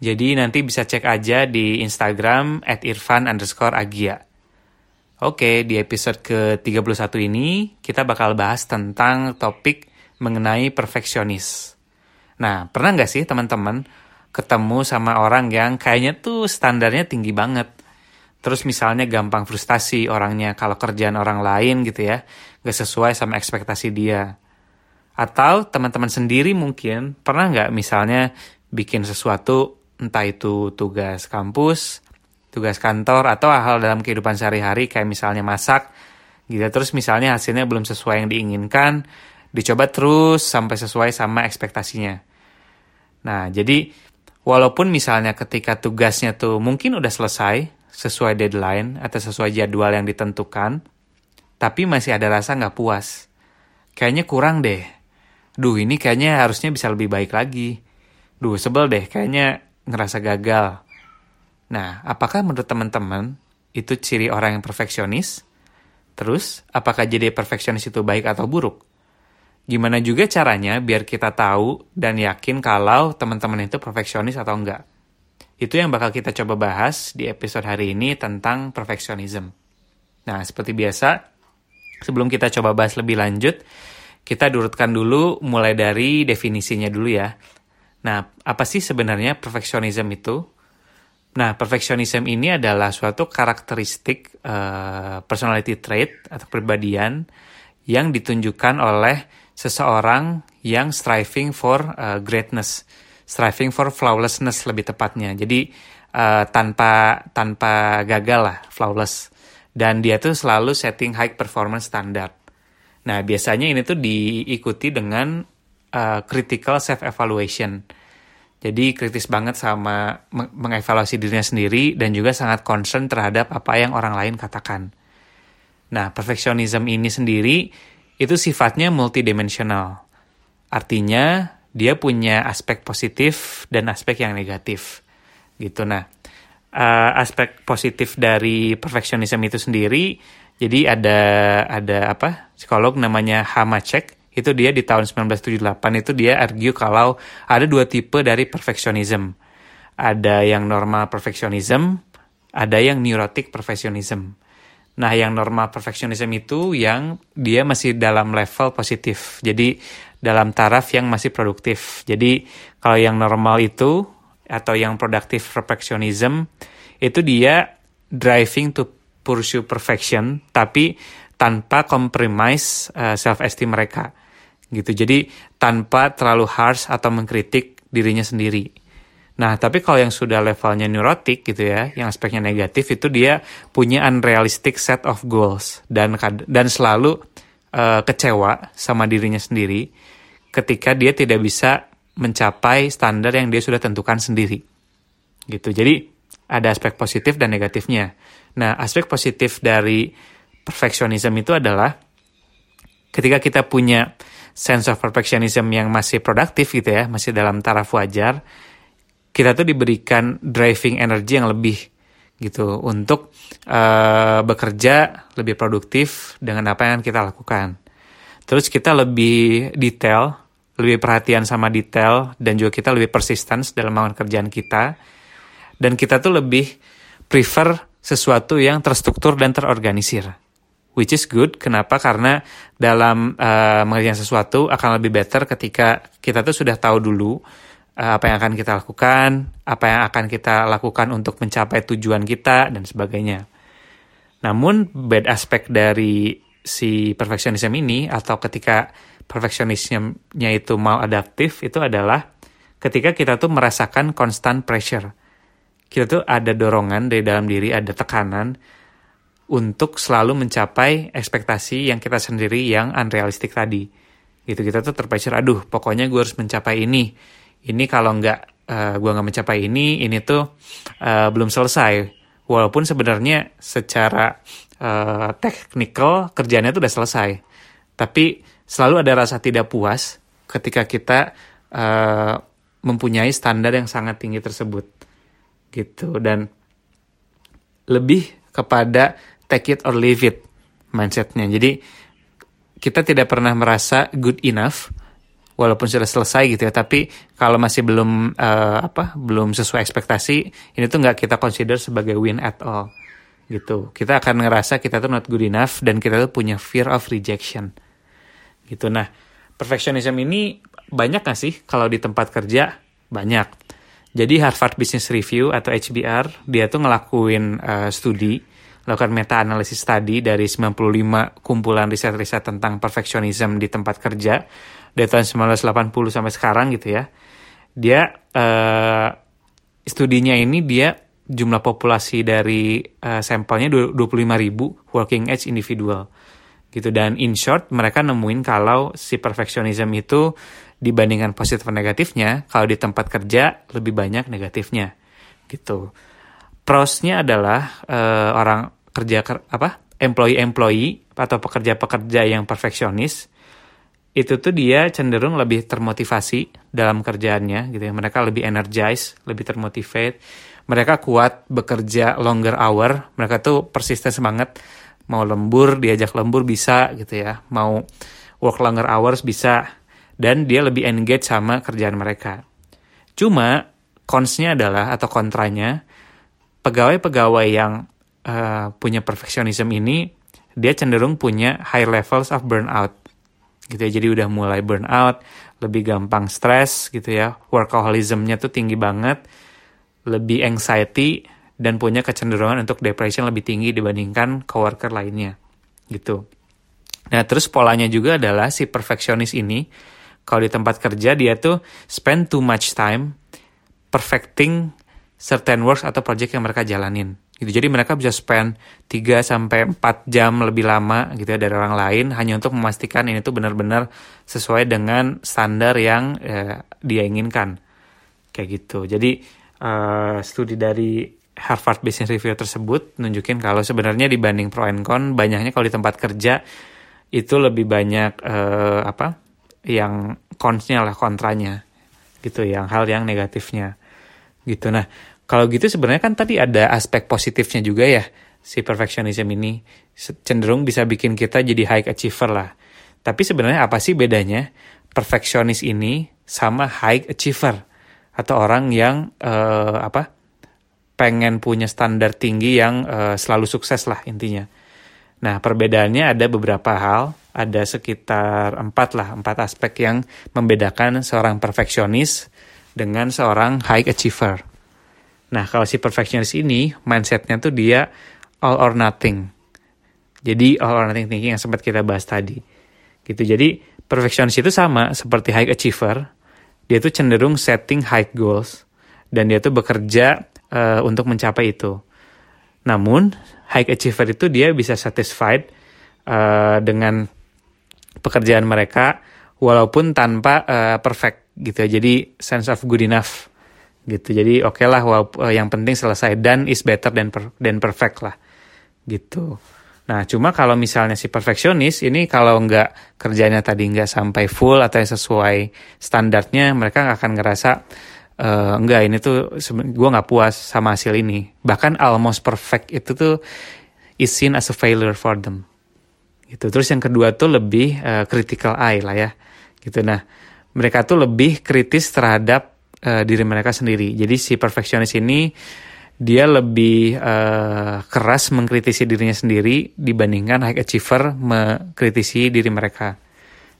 Jadi nanti bisa cek aja di Instagram at irfan underscore agia. Oke, di episode ke-31 ini kita bakal bahas tentang topik mengenai perfeksionis. Nah, pernah nggak sih teman-teman ketemu sama orang yang kayaknya tuh standarnya tinggi banget. Terus misalnya gampang frustasi orangnya kalau kerjaan orang lain gitu ya, gak sesuai sama ekspektasi dia. Atau teman-teman sendiri mungkin pernah nggak misalnya bikin sesuatu entah itu tugas kampus, tugas kantor, atau hal dalam kehidupan sehari-hari kayak misalnya masak, gitu. Terus misalnya hasilnya belum sesuai yang diinginkan, dicoba terus sampai sesuai sama ekspektasinya. Nah, jadi walaupun misalnya ketika tugasnya tuh mungkin udah selesai, sesuai deadline atau sesuai jadwal yang ditentukan, tapi masih ada rasa nggak puas. Kayaknya kurang deh. Duh, ini kayaknya harusnya bisa lebih baik lagi. Duh, sebel deh, kayaknya ngerasa gagal. Nah, apakah menurut teman-teman itu ciri orang yang perfeksionis? Terus, apakah jadi perfeksionis itu baik atau buruk? Gimana juga caranya biar kita tahu dan yakin kalau teman-teman itu perfeksionis atau enggak? Itu yang bakal kita coba bahas di episode hari ini tentang perfeksionisme. Nah, seperti biasa, sebelum kita coba bahas lebih lanjut, kita durutkan dulu mulai dari definisinya dulu ya. Nah, apa sih sebenarnya perfeksionisme itu? Nah, perfeksionisme ini adalah suatu karakteristik uh, personality trait atau kepribadian yang ditunjukkan oleh seseorang yang striving for uh, greatness, striving for flawlessness lebih tepatnya. Jadi uh, tanpa tanpa gagal lah, flawless. Dan dia tuh selalu setting high performance standard. Nah, biasanya ini tuh diikuti dengan uh, critical self evaluation. Jadi kritis banget sama mengevaluasi dirinya sendiri dan juga sangat concern terhadap apa yang orang lain katakan. Nah, perfeksionisme ini sendiri itu sifatnya multidimensional. Artinya dia punya aspek positif dan aspek yang negatif. Gitu. Nah, uh, aspek positif dari perfeksionisme itu sendiri jadi ada ada apa? Psikolog namanya Hamacek itu dia di tahun 1978 itu dia argue kalau ada dua tipe dari perfeksionisme. Ada yang normal perfeksionisme, ada yang neurotic perfeksionisme. Nah, yang normal perfeksionisme itu yang dia masih dalam level positif. Jadi dalam taraf yang masih produktif. Jadi kalau yang normal itu atau yang productive perfectionism itu dia driving to pursue perfection tapi tanpa compromise uh, self esteem mereka gitu. Jadi tanpa terlalu harsh atau mengkritik dirinya sendiri. Nah, tapi kalau yang sudah levelnya neurotik gitu ya, yang aspeknya negatif itu dia punya unrealistic set of goals dan dan selalu uh, kecewa sama dirinya sendiri ketika dia tidak bisa mencapai standar yang dia sudah tentukan sendiri. Gitu. Jadi ada aspek positif dan negatifnya. Nah, aspek positif dari perfectionism itu adalah ketika kita punya sense of perfectionism yang masih produktif gitu ya, masih dalam taraf wajar, kita tuh diberikan driving energy yang lebih gitu untuk uh, bekerja lebih produktif dengan apa yang kita lakukan. Terus kita lebih detail, lebih perhatian sama detail dan juga kita lebih persistence dalam melakukan kerjaan kita. Dan kita tuh lebih prefer sesuatu yang terstruktur dan terorganisir which is good. Kenapa? Karena dalam uh, mengerjakan sesuatu akan lebih better ketika kita tuh sudah tahu dulu uh, apa yang akan kita lakukan, apa yang akan kita lakukan untuk mencapai tujuan kita dan sebagainya. Namun bad aspect dari si perfectionism ini atau ketika perfectionismnya itu maladaptif itu adalah ketika kita tuh merasakan constant pressure. Kita tuh ada dorongan dari dalam diri, ada tekanan untuk selalu mencapai ekspektasi yang kita sendiri yang unrealistik tadi. Gitu kita tuh terpressure, aduh pokoknya gue harus mencapai ini. Ini kalau nggak uh, gue nggak mencapai ini ini tuh uh, belum selesai walaupun sebenarnya secara uh, technical kerjanya tuh udah selesai tapi selalu ada rasa tidak puas ketika kita uh, mempunyai standar yang sangat tinggi tersebut gitu dan lebih kepada take it or leave it mindsetnya. Jadi kita tidak pernah merasa good enough walaupun sudah selesai gitu ya. Tapi kalau masih belum uh, apa belum sesuai ekspektasi ini tuh nggak kita consider sebagai win at all gitu. Kita akan ngerasa kita tuh not good enough dan kita tuh punya fear of rejection gitu. Nah perfectionism ini banyak gak sih? Kalau di tempat kerja banyak. Jadi Harvard Business Review atau HBR dia tuh ngelakuin uh, studi melakukan meta analisis tadi dari 95 kumpulan riset-riset tentang perfectionism di tempat kerja dari tahun 1980 sampai sekarang gitu ya dia uh, studinya ini dia jumlah populasi dari uh, sampelnya 25 ribu working age individual gitu. Dan in short mereka nemuin kalau si perfectionism itu dibandingkan positif negatifnya kalau di tempat kerja lebih banyak negatifnya gitu prosnya adalah uh, orang kerja apa employee-employee atau pekerja-pekerja yang perfeksionis itu tuh dia cenderung lebih termotivasi dalam kerjaannya gitu ya. Mereka lebih energized lebih termotivate mereka kuat bekerja longer hour mereka tuh persisten semangat mau lembur diajak lembur bisa gitu ya. Mau work longer hours bisa dan dia lebih engage sama kerjaan mereka. Cuma consnya adalah atau kontranya pegawai-pegawai yang uh, punya perfectionism ini dia cenderung punya high levels of burnout gitu ya jadi udah mulai burnout lebih gampang stres gitu ya workaholismnya tuh tinggi banget lebih anxiety dan punya kecenderungan untuk depression lebih tinggi dibandingkan coworker lainnya gitu. Nah terus polanya juga adalah si perfeksionis ini kalau di tempat kerja dia tuh spend too much time perfecting certain works atau project yang mereka jalanin gitu. Jadi mereka bisa spend 3 sampai 4 jam lebih lama gitu ya dari orang lain hanya untuk memastikan ini tuh benar-benar sesuai dengan standar yang eh, dia inginkan. Kayak gitu. Jadi uh, studi dari Harvard Business Review tersebut nunjukin kalau sebenarnya dibanding pro and con banyaknya kalau di tempat kerja itu lebih banyak uh, apa yang consnya lah kontranya gitu yang hal yang negatifnya gitu. Nah kalau gitu sebenarnya kan tadi ada aspek positifnya juga ya si perfectionism ini. Cenderung bisa bikin kita jadi high achiever lah. Tapi sebenarnya apa sih bedanya perfectionist ini sama high achiever? Atau orang yang uh, apa pengen punya standar tinggi yang uh, selalu sukses lah intinya. Nah perbedaannya ada beberapa hal, ada sekitar empat lah empat aspek yang membedakan seorang perfeksionis dengan seorang high achiever. Nah kalau si perfeksionis ini mindsetnya tuh dia all or nothing. Jadi all or nothing thinking yang sempat kita bahas tadi. Gitu. Jadi perfeksionis itu sama seperti high achiever, dia tuh cenderung setting high goals dan dia tuh bekerja uh, untuk mencapai itu. Namun high achiever itu dia bisa satisfied uh, dengan pekerjaan mereka walaupun tanpa uh, perfect gitu. Jadi sense of good enough gitu. Jadi oke okay lah uh, yang penting selesai dan is better than per, than perfect lah gitu. Nah, cuma kalau misalnya si perfeksionis ini kalau nggak kerjanya tadi nggak sampai full atau yang sesuai standarnya, mereka akan ngerasa eh, enggak ini tuh gue nggak puas sama hasil ini. Bahkan almost perfect itu tuh is seen as a failure for them. Gitu. Terus yang kedua tuh lebih uh, critical eye lah ya. Gitu. Nah, mereka tuh lebih kritis terhadap uh, diri mereka sendiri. Jadi si perfeksionis ini dia lebih uh, keras mengkritisi dirinya sendiri dibandingkan high achiever mengkritisi diri mereka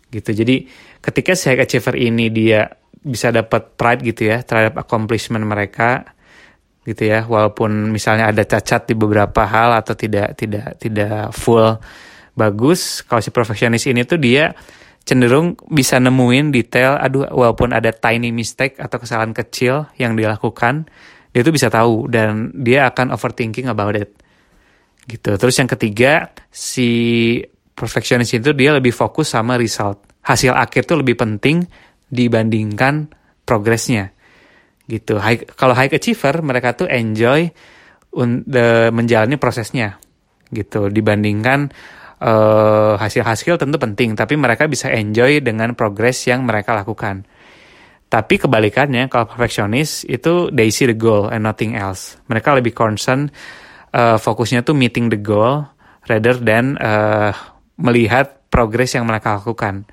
gitu jadi ketika si high achiever ini dia bisa dapat pride gitu ya terhadap accomplishment mereka gitu ya walaupun misalnya ada cacat di beberapa hal atau tidak tidak tidak full bagus kalau si perfectionist ini tuh dia cenderung bisa nemuin detail aduh walaupun ada tiny mistake atau kesalahan kecil yang dilakukan dia tuh bisa tahu dan dia akan overthinking about it. Gitu. Terus yang ketiga si perfectionist itu dia lebih fokus sama result. Hasil akhir tuh lebih penting dibandingkan progresnya. Gitu. High, kalau high achiever mereka tuh enjoy the, menjalani prosesnya. Gitu. Dibandingkan uh, hasil-hasil tentu penting tapi mereka bisa enjoy dengan progres yang mereka lakukan. Tapi kebalikannya kalau perfeksionis itu they see the goal and nothing else. Mereka lebih concern uh, fokusnya tuh meeting the goal rather than uh, melihat progres yang mereka lakukan.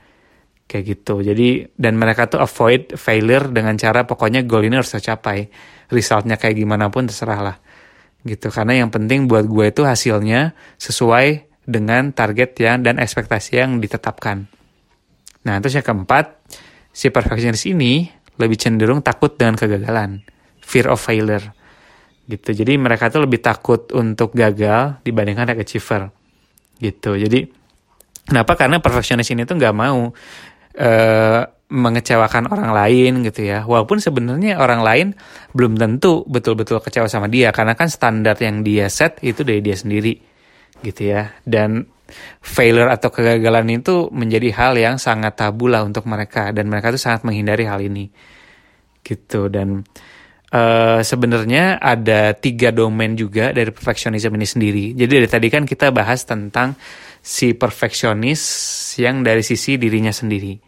Kayak gitu. Jadi dan mereka tuh avoid failure dengan cara pokoknya goal ini harus tercapai. Resultnya kayak gimana pun terserah lah gitu. Karena yang penting buat gue itu hasilnya sesuai dengan target yang dan ekspektasi yang ditetapkan. Nah terus yang keempat si perfectionist ini lebih cenderung takut dengan kegagalan fear of failure gitu. Jadi mereka tuh lebih takut untuk gagal dibandingkan achiever gitu. Jadi kenapa? Karena perfectionist ini tuh nggak mau uh, mengecewakan orang lain gitu ya. Walaupun sebenarnya orang lain belum tentu betul-betul kecewa sama dia karena kan standar yang dia set itu dari dia sendiri gitu ya. Dan failure atau kegagalan itu menjadi hal yang sangat tabu lah untuk mereka dan mereka tuh sangat menghindari hal ini gitu dan uh, sebenarnya ada tiga domain juga dari perfectionism ini sendiri. Jadi dari tadi kan kita bahas tentang si perfeksionis yang dari sisi dirinya sendiri.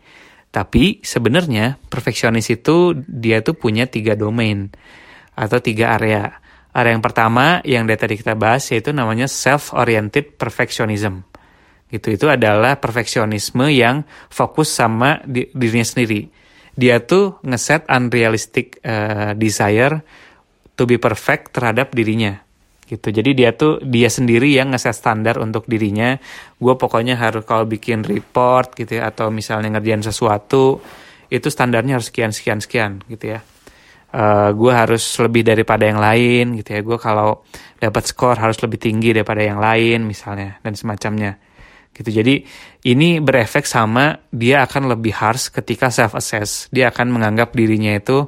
Tapi sebenarnya perfeksionis itu dia tuh punya tiga domain atau tiga area. Area yang pertama yang dari tadi kita bahas yaitu namanya self-oriented perfectionism. Gitu itu adalah perfeksionisme yang fokus sama di, dirinya sendiri. Dia tuh ngeset unrealistic uh, desire to be perfect terhadap dirinya gitu jadi dia tuh dia sendiri yang ngeset standar untuk dirinya gue pokoknya harus kalau bikin report gitu ya atau misalnya ngerjain sesuatu itu standarnya harus sekian sekian sekian gitu ya uh, eh, gue harus lebih daripada yang lain gitu ya. Gue kalau dapat skor harus lebih tinggi daripada yang lain misalnya dan semacamnya. Gitu. Jadi ini berefek sama dia akan lebih harsh ketika self assess dia akan menganggap dirinya itu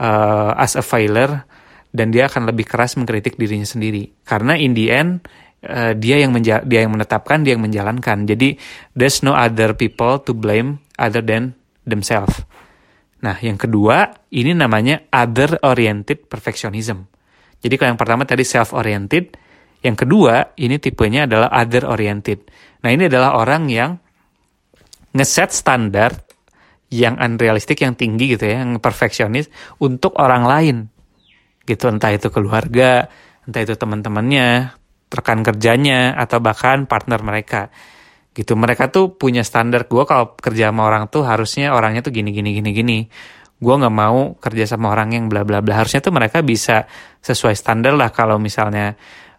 uh, as a failure dan dia akan lebih keras mengkritik dirinya sendiri. Karena in the end uh, dia yang menja dia yang menetapkan dia yang menjalankan. Jadi there's no other people to blame other than themselves nah yang kedua ini namanya other oriented perfectionism. Jadi kalau yang pertama tadi self oriented yang kedua ini tipenya adalah other oriented. Nah ini adalah orang yang ngeset standar yang unrealistik yang tinggi gitu ya yang perfeksionis untuk orang lain. Gitu entah itu keluarga entah itu teman-temannya rekan kerjanya atau bahkan partner mereka gitu. Mereka tuh punya standar gue kalau kerja sama orang tuh harusnya orangnya tuh gini gini gini gini. Gue nggak mau kerja sama orang yang bla bla bla. Harusnya tuh mereka bisa sesuai standar lah kalau misalnya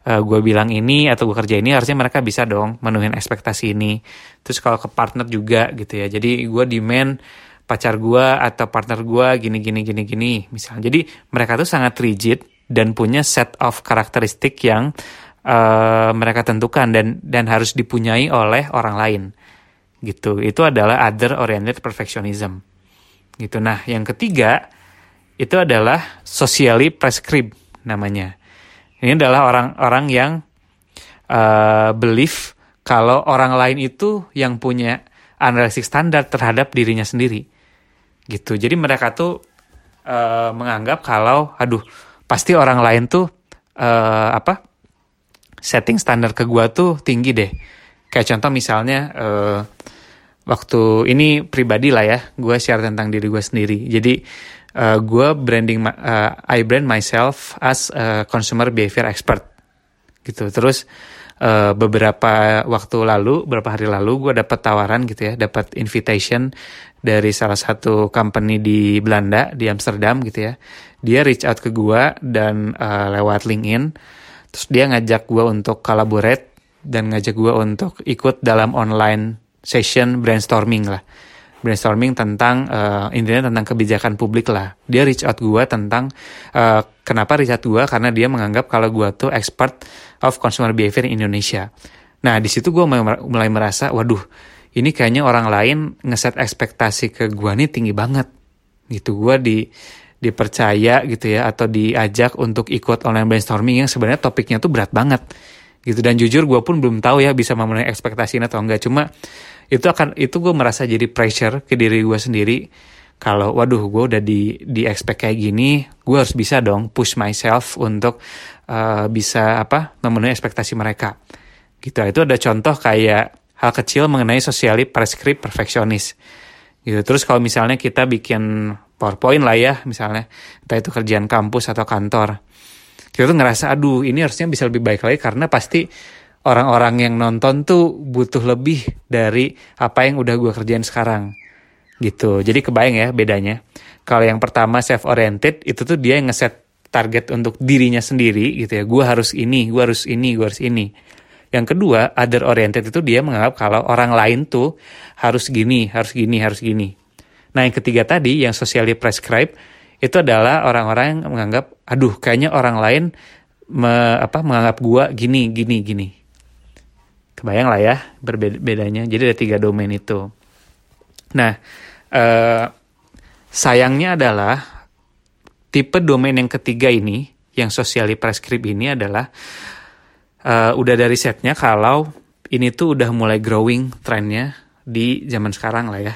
uh, eh, gue bilang ini atau gue kerja ini harusnya mereka bisa dong menuhin ekspektasi ini. Terus kalau ke partner juga gitu ya. Jadi gue demand pacar gue atau partner gue gini gini gini gini misalnya jadi mereka tuh sangat rigid dan punya set of karakteristik yang mereka tentukan dan dan harus dipunyai oleh orang lain. Gitu. Itu adalah other oriented perfectionism. Gitu. Nah yang ketiga itu adalah socially prescribed namanya. Ini adalah orang-orang yang uh, believe kalau orang lain itu yang punya unrealistic standar terhadap dirinya sendiri. Gitu. Jadi mereka tuh uh, menganggap kalau aduh pasti orang lain tuh uh, apa setting standar ke gua tuh tinggi deh. Kayak contoh misalnya uh, waktu ini pribadi lah ya gue share tentang diri gue sendiri. Jadi uh, gue branding uh, I brand myself as a consumer behavior expert. Gitu. Terus uh, beberapa waktu lalu, beberapa hari lalu gue dapat tawaran gitu ya, dapat invitation dari salah satu company di Belanda di Amsterdam gitu ya. Dia reach out ke gue dan uh, lewat LinkedIn, terus dia ngajak gue untuk collaborate dan ngajak gue untuk ikut dalam online session brainstorming lah brainstorming tentang uh, intinya tentang kebijakan publik lah. Dia reach out gue tentang uh, kenapa reach out gue karena dia menganggap kalau gue tuh expert of consumer behavior in Indonesia. Nah di situ gue mulai merasa, waduh, ini kayaknya orang lain ngeset ekspektasi ke gue nih tinggi banget. Gitu gue di dipercaya gitu ya atau diajak untuk ikut online brainstorming yang sebenarnya topiknya tuh berat banget gitu. Dan jujur gue pun belum tahu ya bisa memenuhi ekspektasi atau enggak. Cuma itu akan itu gue merasa jadi pressure ke diri gue sendiri. Kalau waduh gue udah di di expect kayak gini gue harus bisa dong push myself untuk uh, bisa apa memenuhi ekspektasi mereka. Gitu. Itu ada contoh kayak hal kecil mengenai socially prescribed perfeksionis gitu. Terus kalau misalnya kita bikin powerpoint lah ya misalnya entah itu kerjaan kampus atau kantor kita tuh ngerasa aduh ini harusnya bisa lebih baik lagi karena pasti orang-orang yang nonton tuh butuh lebih dari apa yang udah gue kerjain sekarang gitu. Jadi kebayang ya bedanya. Kalau yang pertama self oriented itu tuh dia yang ngeset target untuk dirinya sendiri gitu ya. Gue harus ini, gue harus ini, gue harus ini. Yang kedua, other oriented itu dia menganggap kalau orang lain tuh harus gini, harus gini, harus gini. Nah, yang ketiga tadi yang socially prescribed itu adalah orang-orang yang menganggap aduh kayaknya orang lain me, apa menganggap gua gini, gini, gini. Kebayang lah ya berbedanya. Jadi ada tiga domain itu. Nah, eh, sayangnya adalah tipe domain yang ketiga ini, yang socially prescribed ini adalah uh, udah dari setnya kalau ini tuh udah mulai growing trennya di zaman sekarang lah ya,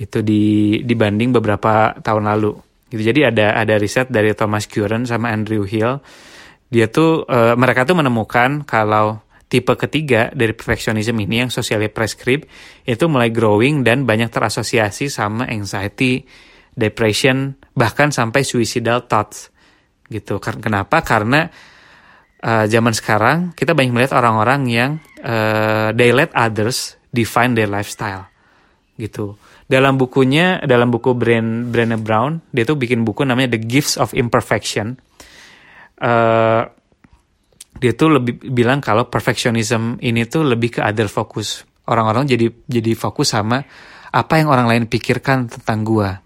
gitu di dibanding beberapa tahun lalu. Gitu. Jadi ada ada riset dari Thomas Curran sama Andrew Hill, dia tuh uh, mereka tuh menemukan kalau tipe ketiga dari perfectionism ini yang socially prescribed itu mulai growing dan banyak terasosiasi sama anxiety, depression, bahkan sampai suicidal thoughts. Gitu. Kenapa? Karena uh, zaman sekarang kita banyak melihat orang-orang yang uh, they let others define their lifestyle. Gitu. Dalam bukunya, dalam buku Brené Brown, dia tuh bikin buku namanya The Gifts of Imperfection. Uh, dia tuh lebih bilang kalau perfectionism ini tuh lebih ke other focus. Orang-orang jadi jadi fokus sama apa yang orang lain pikirkan tentang gua.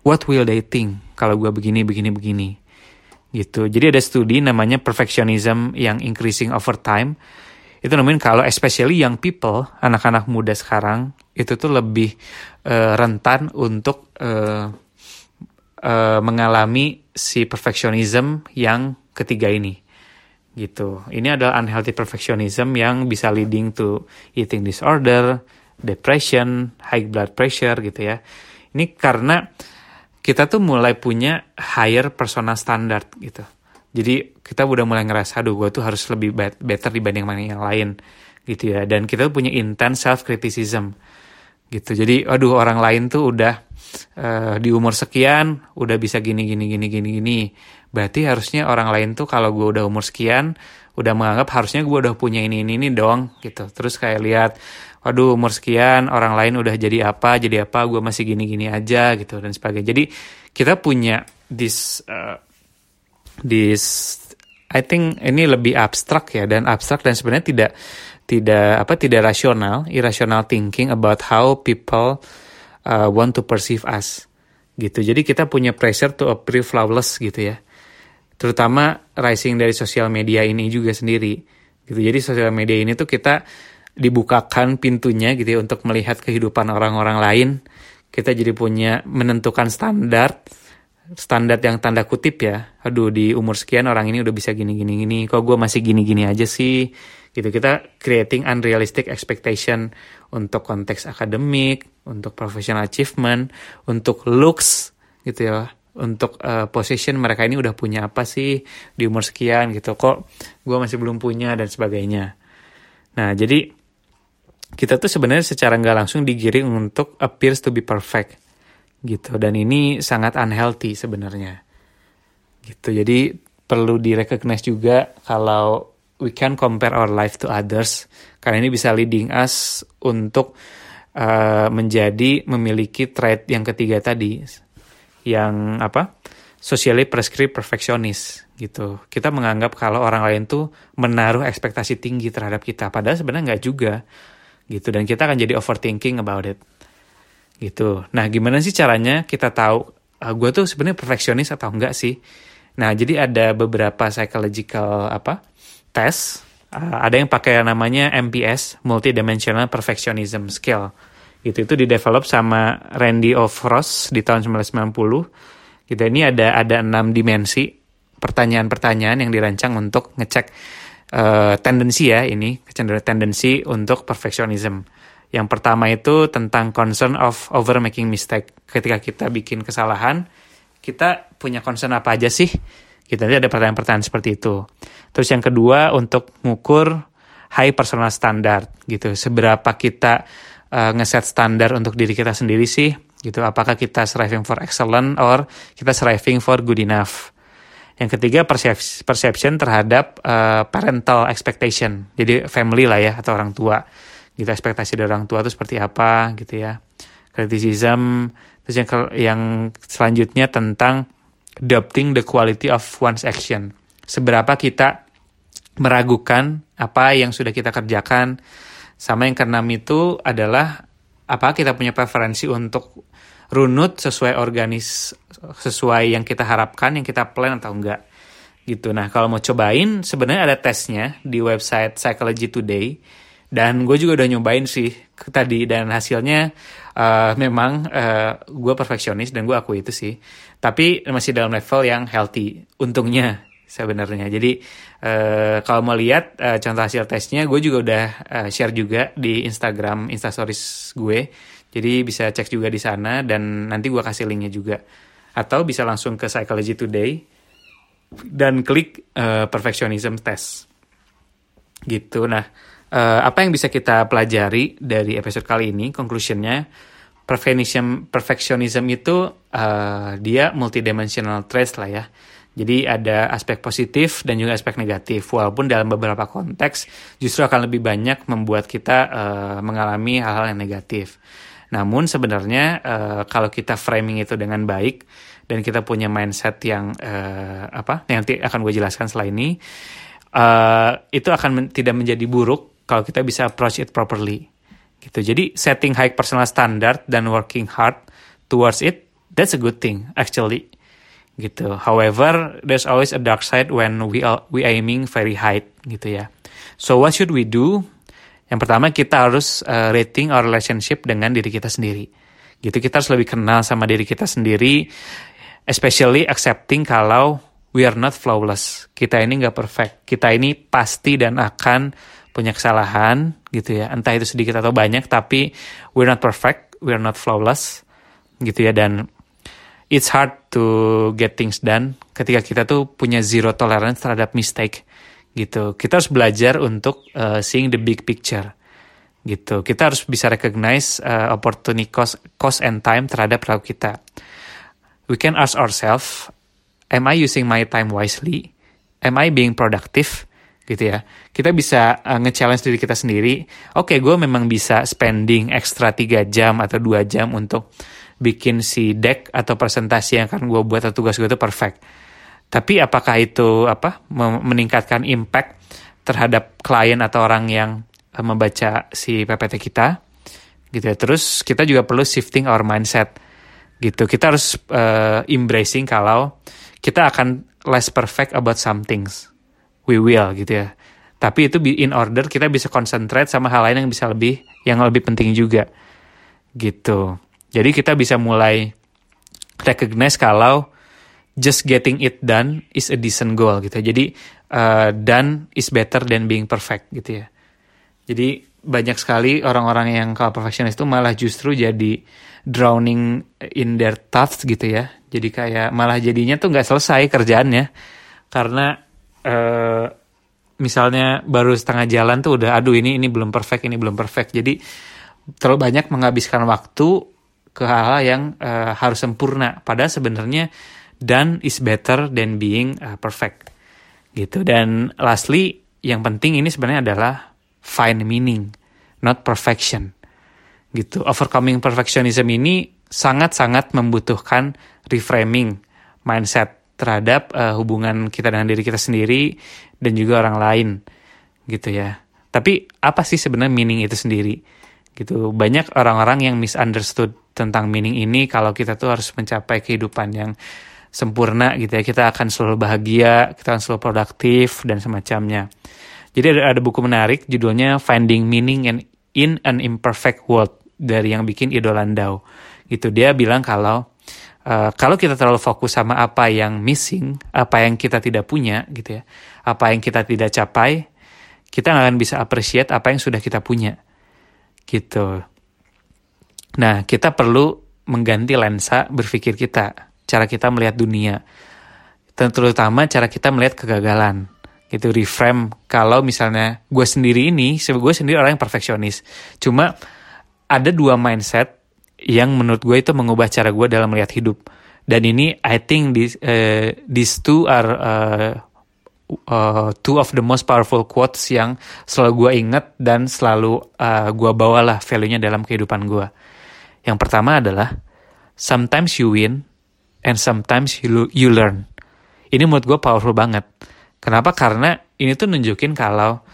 What will they think kalau gua begini begini begini. Gitu. Jadi ada studi namanya perfectionism yang increasing over time. Itu nemuin kalau especially young people, anak-anak muda sekarang itu tuh lebih uh, rentan untuk uh, uh, mengalami si perfectionism yang ketiga ini gitu. Ini adalah unhealthy perfectionism yang bisa leading to eating disorder, depression, high blood pressure gitu ya. Ini karena kita tuh mulai punya higher personal standard gitu. Jadi kita udah mulai ngerasa, aduh gue tuh harus lebih better dibanding yang lain gitu ya. Dan kita punya intense self criticism gitu. Jadi, aduh orang lain tuh udah uh, di umur sekian udah bisa gini gini gini gini gini berarti harusnya orang lain tuh kalau gue udah umur sekian udah menganggap harusnya gue udah punya ini ini ini dong gitu terus kayak lihat waduh umur sekian orang lain udah jadi apa jadi apa gue masih gini gini aja gitu dan sebagainya jadi kita punya this uh, this I think ini lebih abstrak ya dan abstrak dan sebenarnya tidak tidak apa tidak rasional irrational thinking about how people uh, want to perceive us gitu. Jadi kita punya pressure to appear flawless gitu ya. Terutama rising dari sosial media ini juga sendiri. Gitu. Jadi sosial media ini tuh kita dibukakan pintunya gitu ya untuk melihat kehidupan orang-orang lain. Kita jadi punya menentukan standar standar yang tanda kutip ya. Aduh di umur sekian orang ini udah bisa gini gini gini. Kok gue masih gini gini aja sih? Gitu kita creating unrealistic expectation untuk konteks akademik, untuk professional achievement, untuk looks gitu ya, untuk uh, position mereka ini udah punya apa sih di umur sekian gitu. Kok gue masih belum punya dan sebagainya. Nah jadi kita tuh sebenarnya secara nggak langsung digiring untuk appears to be perfect gitu. Dan ini sangat unhealthy sebenarnya. Gitu jadi perlu direcognize juga kalau we can compare our life to others. Karena ini bisa leading us untuk uh, menjadi memiliki trait yang ketiga tadi yang apa? Socially prescribed perfectionist gitu. Kita menganggap kalau orang lain tuh menaruh ekspektasi tinggi terhadap kita padahal sebenarnya nggak juga gitu. Dan kita akan jadi overthinking about it gitu. Nah gimana sih caranya kita tahu uh, gue tuh sebenarnya perfeksionis atau enggak sih? Nah jadi ada beberapa psychological apa tes uh, ada yang pakai namanya MPS multidimensional perfectionism skill gitu itu didevelop sama Randy of Ross di tahun 1990 gitu ini ada ada enam dimensi pertanyaan-pertanyaan yang dirancang untuk ngecek uh, tendensi ya ini kecenderungan tendensi untuk perfectionism Yang pertama itu tentang concern of over making mistake. Ketika kita bikin kesalahan, kita punya concern apa aja sih? Kita lihat ada pertanyaan-pertanyaan seperti itu. Terus yang kedua untuk mengukur high personal standard gitu. Seberapa kita uh, ngeset standar untuk diri kita sendiri sih? Gitu. Apakah kita striving for excellent or kita striving for good enough? Yang ketiga perception terhadap uh, parental expectation. Jadi family lah ya atau orang tua. Gitu ekspektasi dari orang tua itu seperti apa gitu ya. Criticism terus yang yang selanjutnya tentang doubting the quality of one's action. Seberapa kita meragukan apa yang sudah kita kerjakan. Sama yang keenam itu adalah apa kita punya preferensi untuk runut sesuai organis sesuai yang kita harapkan yang kita plan atau enggak gitu nah kalau mau cobain sebenarnya ada tesnya di website Psychology Today dan gue juga udah nyobain sih tadi dan hasilnya uh, memang uh, eh, gue perfeksionis dan gue akui itu sih tapi masih dalam level yang healthy untungnya sebenarnya jadi uh, kalau mau lihat uh, contoh hasil tesnya gue juga udah uh, share juga di Instagram Instastories gue jadi bisa cek juga di sana dan nanti gue kasih linknya juga. Atau bisa langsung ke Psychology Today dan klik uh, Perfectionism Test. Gitu. Nah, uh, apa yang bisa kita pelajari dari episode kali ini? Conclusionnya, perfectionism, perfectionism itu uh, dia multidimensional traits lah ya. Jadi ada aspek positif dan juga aspek negatif. Walaupun dalam beberapa konteks justru akan lebih banyak membuat kita uh, mengalami hal-hal yang negatif. Namun sebenarnya uh, kalau kita framing itu dengan baik dan kita punya mindset yang uh, apa nanti akan gue jelaskan setelah ini uh, itu akan men tidak menjadi buruk kalau kita bisa approach it properly gitu. Jadi setting high personal standard dan working hard towards it that's a good thing actually gitu. However, there's always a dark side when we are we aiming very high gitu ya. So what should we do? Yang pertama kita harus uh, rating our relationship dengan diri kita sendiri. Gitu kita harus lebih kenal sama diri kita sendiri, especially accepting kalau we are not flawless. Kita ini nggak perfect. Kita ini pasti dan akan punya kesalahan gitu ya. Entah itu sedikit atau banyak, tapi we're not perfect, we're not flawless gitu ya. Dan it's hard to get things done ketika kita tuh punya zero tolerance terhadap mistake gitu. Kita harus belajar untuk uh, seeing the big picture gitu. Kita harus bisa recognize uh, opportunity cost, cost and time terhadap perilaku kita. We can ask ourselves, am I using my time wisely? Am I being productive? Gitu ya. Kita bisa uh, nge-challenge diri kita sendiri. Oke, okay, gue memang bisa spending ekstra 3 jam atau 2 jam untuk bikin si deck atau presentasi yang akan gue buat atau tugas gue itu perfect tapi apakah itu apa meningkatkan impact terhadap klien atau orang yang eh, membaca si PPT kita gitu ya. Terus kita juga perlu shifting our mindset gitu. Kita harus uh, embracing kalau kita akan less perfect about some things. We will gitu ya. Tapi itu in order kita bisa concentrate sama hal lain yang bisa lebih yang lebih penting juga. Gitu. Jadi kita bisa mulai recognize kalau just getting it done is a decent goal gitu. Jadi uh, done is better than being perfect gitu ya. Jadi banyak sekali orang-orang yang kalau perfectionist itu malah justru jadi drowning in their thoughts gitu ya. Jadi kayak malah jadinya tuh nggak selesai kerjaannya karena uh, misalnya baru setengah jalan tuh udah aduh ini ini belum perfect ini belum perfect. Jadi terlalu banyak menghabiskan waktu ke hal-hal yang uh, harus sempurna. Padahal sebenarnya done is better than being uh, perfect. Gitu. Dan lastly yang penting ini sebenarnya adalah find meaning not perfection. Gitu. Overcoming perfectionism ini sangat-sangat membutuhkan reframing mindset terhadap uh, hubungan kita dengan diri kita sendiri dan juga orang lain gitu ya. Tapi apa sih sebenarnya meaning itu sendiri? Gitu. Banyak orang-orang yang misunderstood tentang meaning ini kalau kita tuh harus mencapai kehidupan yang sempurna gitu ya. Kita akan selalu bahagia kita akan selalu produktif dan semacamnya. Jadi ada, ada buku menarik judulnya Finding Meaning in an Imperfect World dari yang bikin Ido Landau gitu. Dia bilang kalau uh, kalau kita terlalu fokus sama apa yang missing apa yang kita tidak punya gitu ya apa yang kita tidak capai kita nggak akan bisa appreciate apa yang sudah kita punya gitu. Nah, kita perlu mengganti lensa berpikir kita, cara kita melihat dunia. Terutama cara kita melihat kegagalan. Gitu, reframe kalau misalnya gue sendiri ini, gue sendiri orang yang perfeksionis. Cuma ada dua mindset yang menurut gue itu mengubah cara gue dalam melihat hidup. Dan ini I think this, uh, these two are uh, uh, two of the most powerful quotes yang selalu gue inget dan selalu uh, gue bawalah value-nya dalam kehidupan gue. Yang pertama adalah sometimes you win and sometimes you, you learn. Ini menurut gue powerful banget. Kenapa? Karena ini tuh nunjukin kalau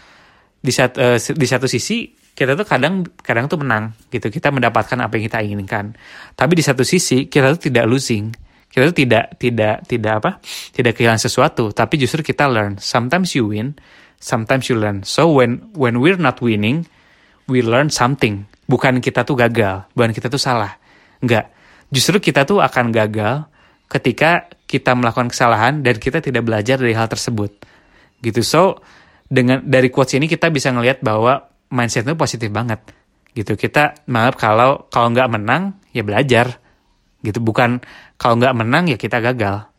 di, sat, uh, di satu sisi kita tuh kadang kadang tuh menang gitu. Kita mendapatkan apa yang kita inginkan. Tapi di satu sisi kita tuh tidak losing. Kita tuh tidak tidak tidak apa? Tidak kehilangan sesuatu, tapi justru kita learn. Sometimes you win, sometimes you learn. So when when we're not winning, we learn something. Bukan kita tuh gagal, bukan kita tuh salah. Enggak justru kita tuh akan gagal ketika kita melakukan kesalahan dan kita tidak belajar dari hal tersebut. Gitu. So, dengan dari quotes ini kita bisa ngelihat bahwa mindset itu positif banget. Gitu. Kita maaf kalau kalau nggak menang ya belajar. Gitu. Bukan kalau nggak menang ya kita gagal.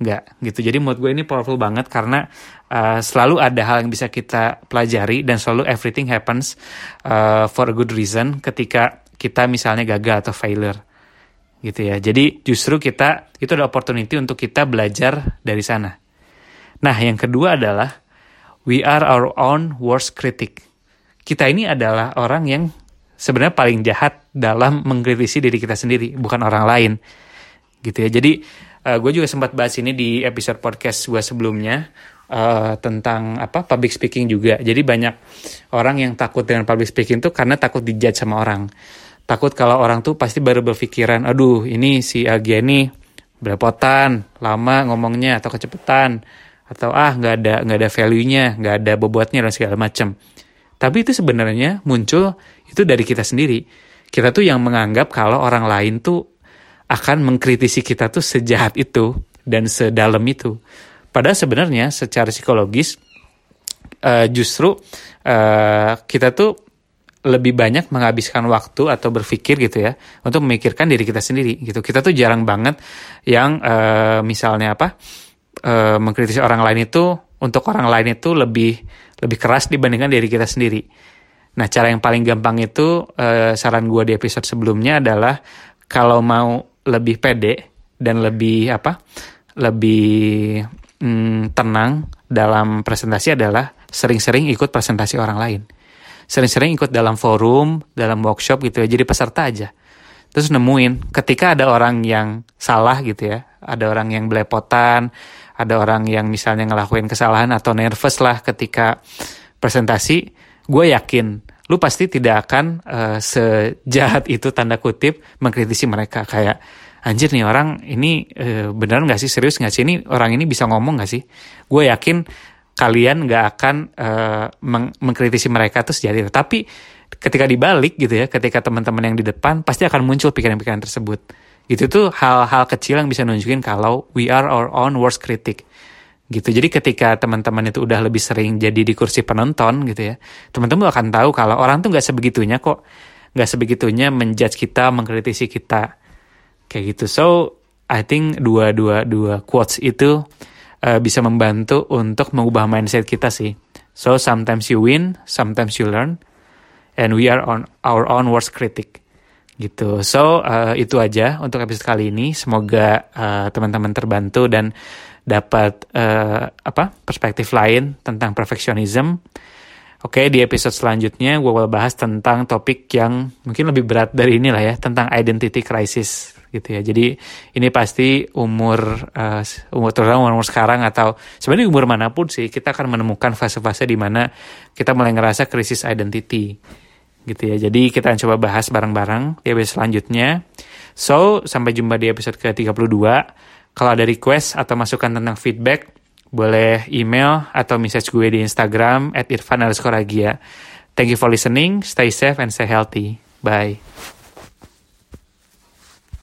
Nggak gitu. Jadi menurut gue ini powerful banget karena uh, selalu ada hal yang bisa kita pelajari dan selalu everything happens uh, for a good reason ketika kita misalnya gagal atau failure gitu ya. Jadi justru kita itu ada opportunity untuk kita belajar dari sana. Nah, yang kedua adalah we are our own worst critic. Kita ini adalah orang yang sebenarnya paling jahat dalam mengkritisi diri kita sendiri, bukan orang lain. Gitu ya. Jadi uh, gue juga sempat bahas ini di episode podcast gue sebelumnya uh, tentang apa public speaking juga. Jadi banyak orang yang takut dengan public speaking itu karena takut dijudge sama orang takut kalau orang tuh pasti baru berpikiran, aduh ini si Agia ini belepotan, lama ngomongnya atau kecepetan, atau ah nggak ada nggak ada value-nya, nggak ada bobotnya dan segala macam. Tapi itu sebenarnya muncul itu dari kita sendiri. Kita tuh yang menganggap kalau orang lain tuh akan mengkritisi kita tuh sejahat itu dan sedalam itu. Padahal sebenarnya secara psikologis uh, justru uh, kita tuh lebih banyak menghabiskan waktu atau berpikir gitu ya untuk memikirkan diri kita sendiri gitu kita tuh jarang banget yang uh, misalnya apa uh, mengkritisi orang lain itu untuk orang lain itu lebih lebih keras dibandingkan diri kita sendiri nah cara yang paling gampang itu uh, saran gue di episode sebelumnya adalah kalau mau lebih pede dan lebih apa lebih mm, tenang dalam presentasi adalah sering-sering ikut presentasi orang lain sering-sering ikut dalam forum, dalam workshop gitu ya, jadi peserta aja. Terus nemuin ketika ada orang yang salah gitu ya, ada orang yang belepotan, ada orang yang misalnya ngelakuin kesalahan atau nervous lah ketika presentasi, gue yakin lu pasti tidak akan uh, sejahat itu tanda kutip mengkritisi mereka. Kayak anjir nih orang ini uh, beneran gak sih? Serius gak sih? Ini orang ini bisa ngomong gak sih? Gue yakin kalian nggak akan uh, meng mengkritisi mereka terus jadi. Tapi ketika dibalik gitu ya ketika teman-teman yang di depan pasti akan muncul pikiran-pikiran tersebut gitu tuh hal-hal kecil yang bisa nunjukin kalau we are our own worst critic. Gitu. Jadi ketika teman-teman itu udah lebih sering jadi di kursi penonton gitu ya teman-teman akan tahu kalau orang tuh nggak sebegitunya kok. Nggak sebegitunya menjudge kita mengkritisi kita. Kayak gitu. So I think dua dua dua quotes itu uh, bisa membantu untuk mengubah mindset kita sih. So sometimes you win, sometimes you learn, and we are on our own worst critic. Gitu. So uh, itu aja untuk episode kali ini. Semoga uh, teman-teman terbantu dan dapat uh, apa perspektif lain tentang perfectionism. Oke, okay, di episode selanjutnya gue bakal bahas tentang topik yang mungkin lebih berat dari ini lah ya, tentang identity crisis gitu ya. Jadi ini pasti umur uh, umur terutama umur, umur sekarang atau sebenarnya umur mana pun sih kita akan menemukan fase-fase di mana kita mulai ngerasa krisis identity gitu ya. Jadi kita akan coba bahas bareng-bareng di episode selanjutnya. So, sampai jumpa di episode ke-32. Kalau ada request atau masukan tentang feedback, boleh email atau message gue di Instagram at irfan Thank you for listening, stay safe and stay healthy. Bye.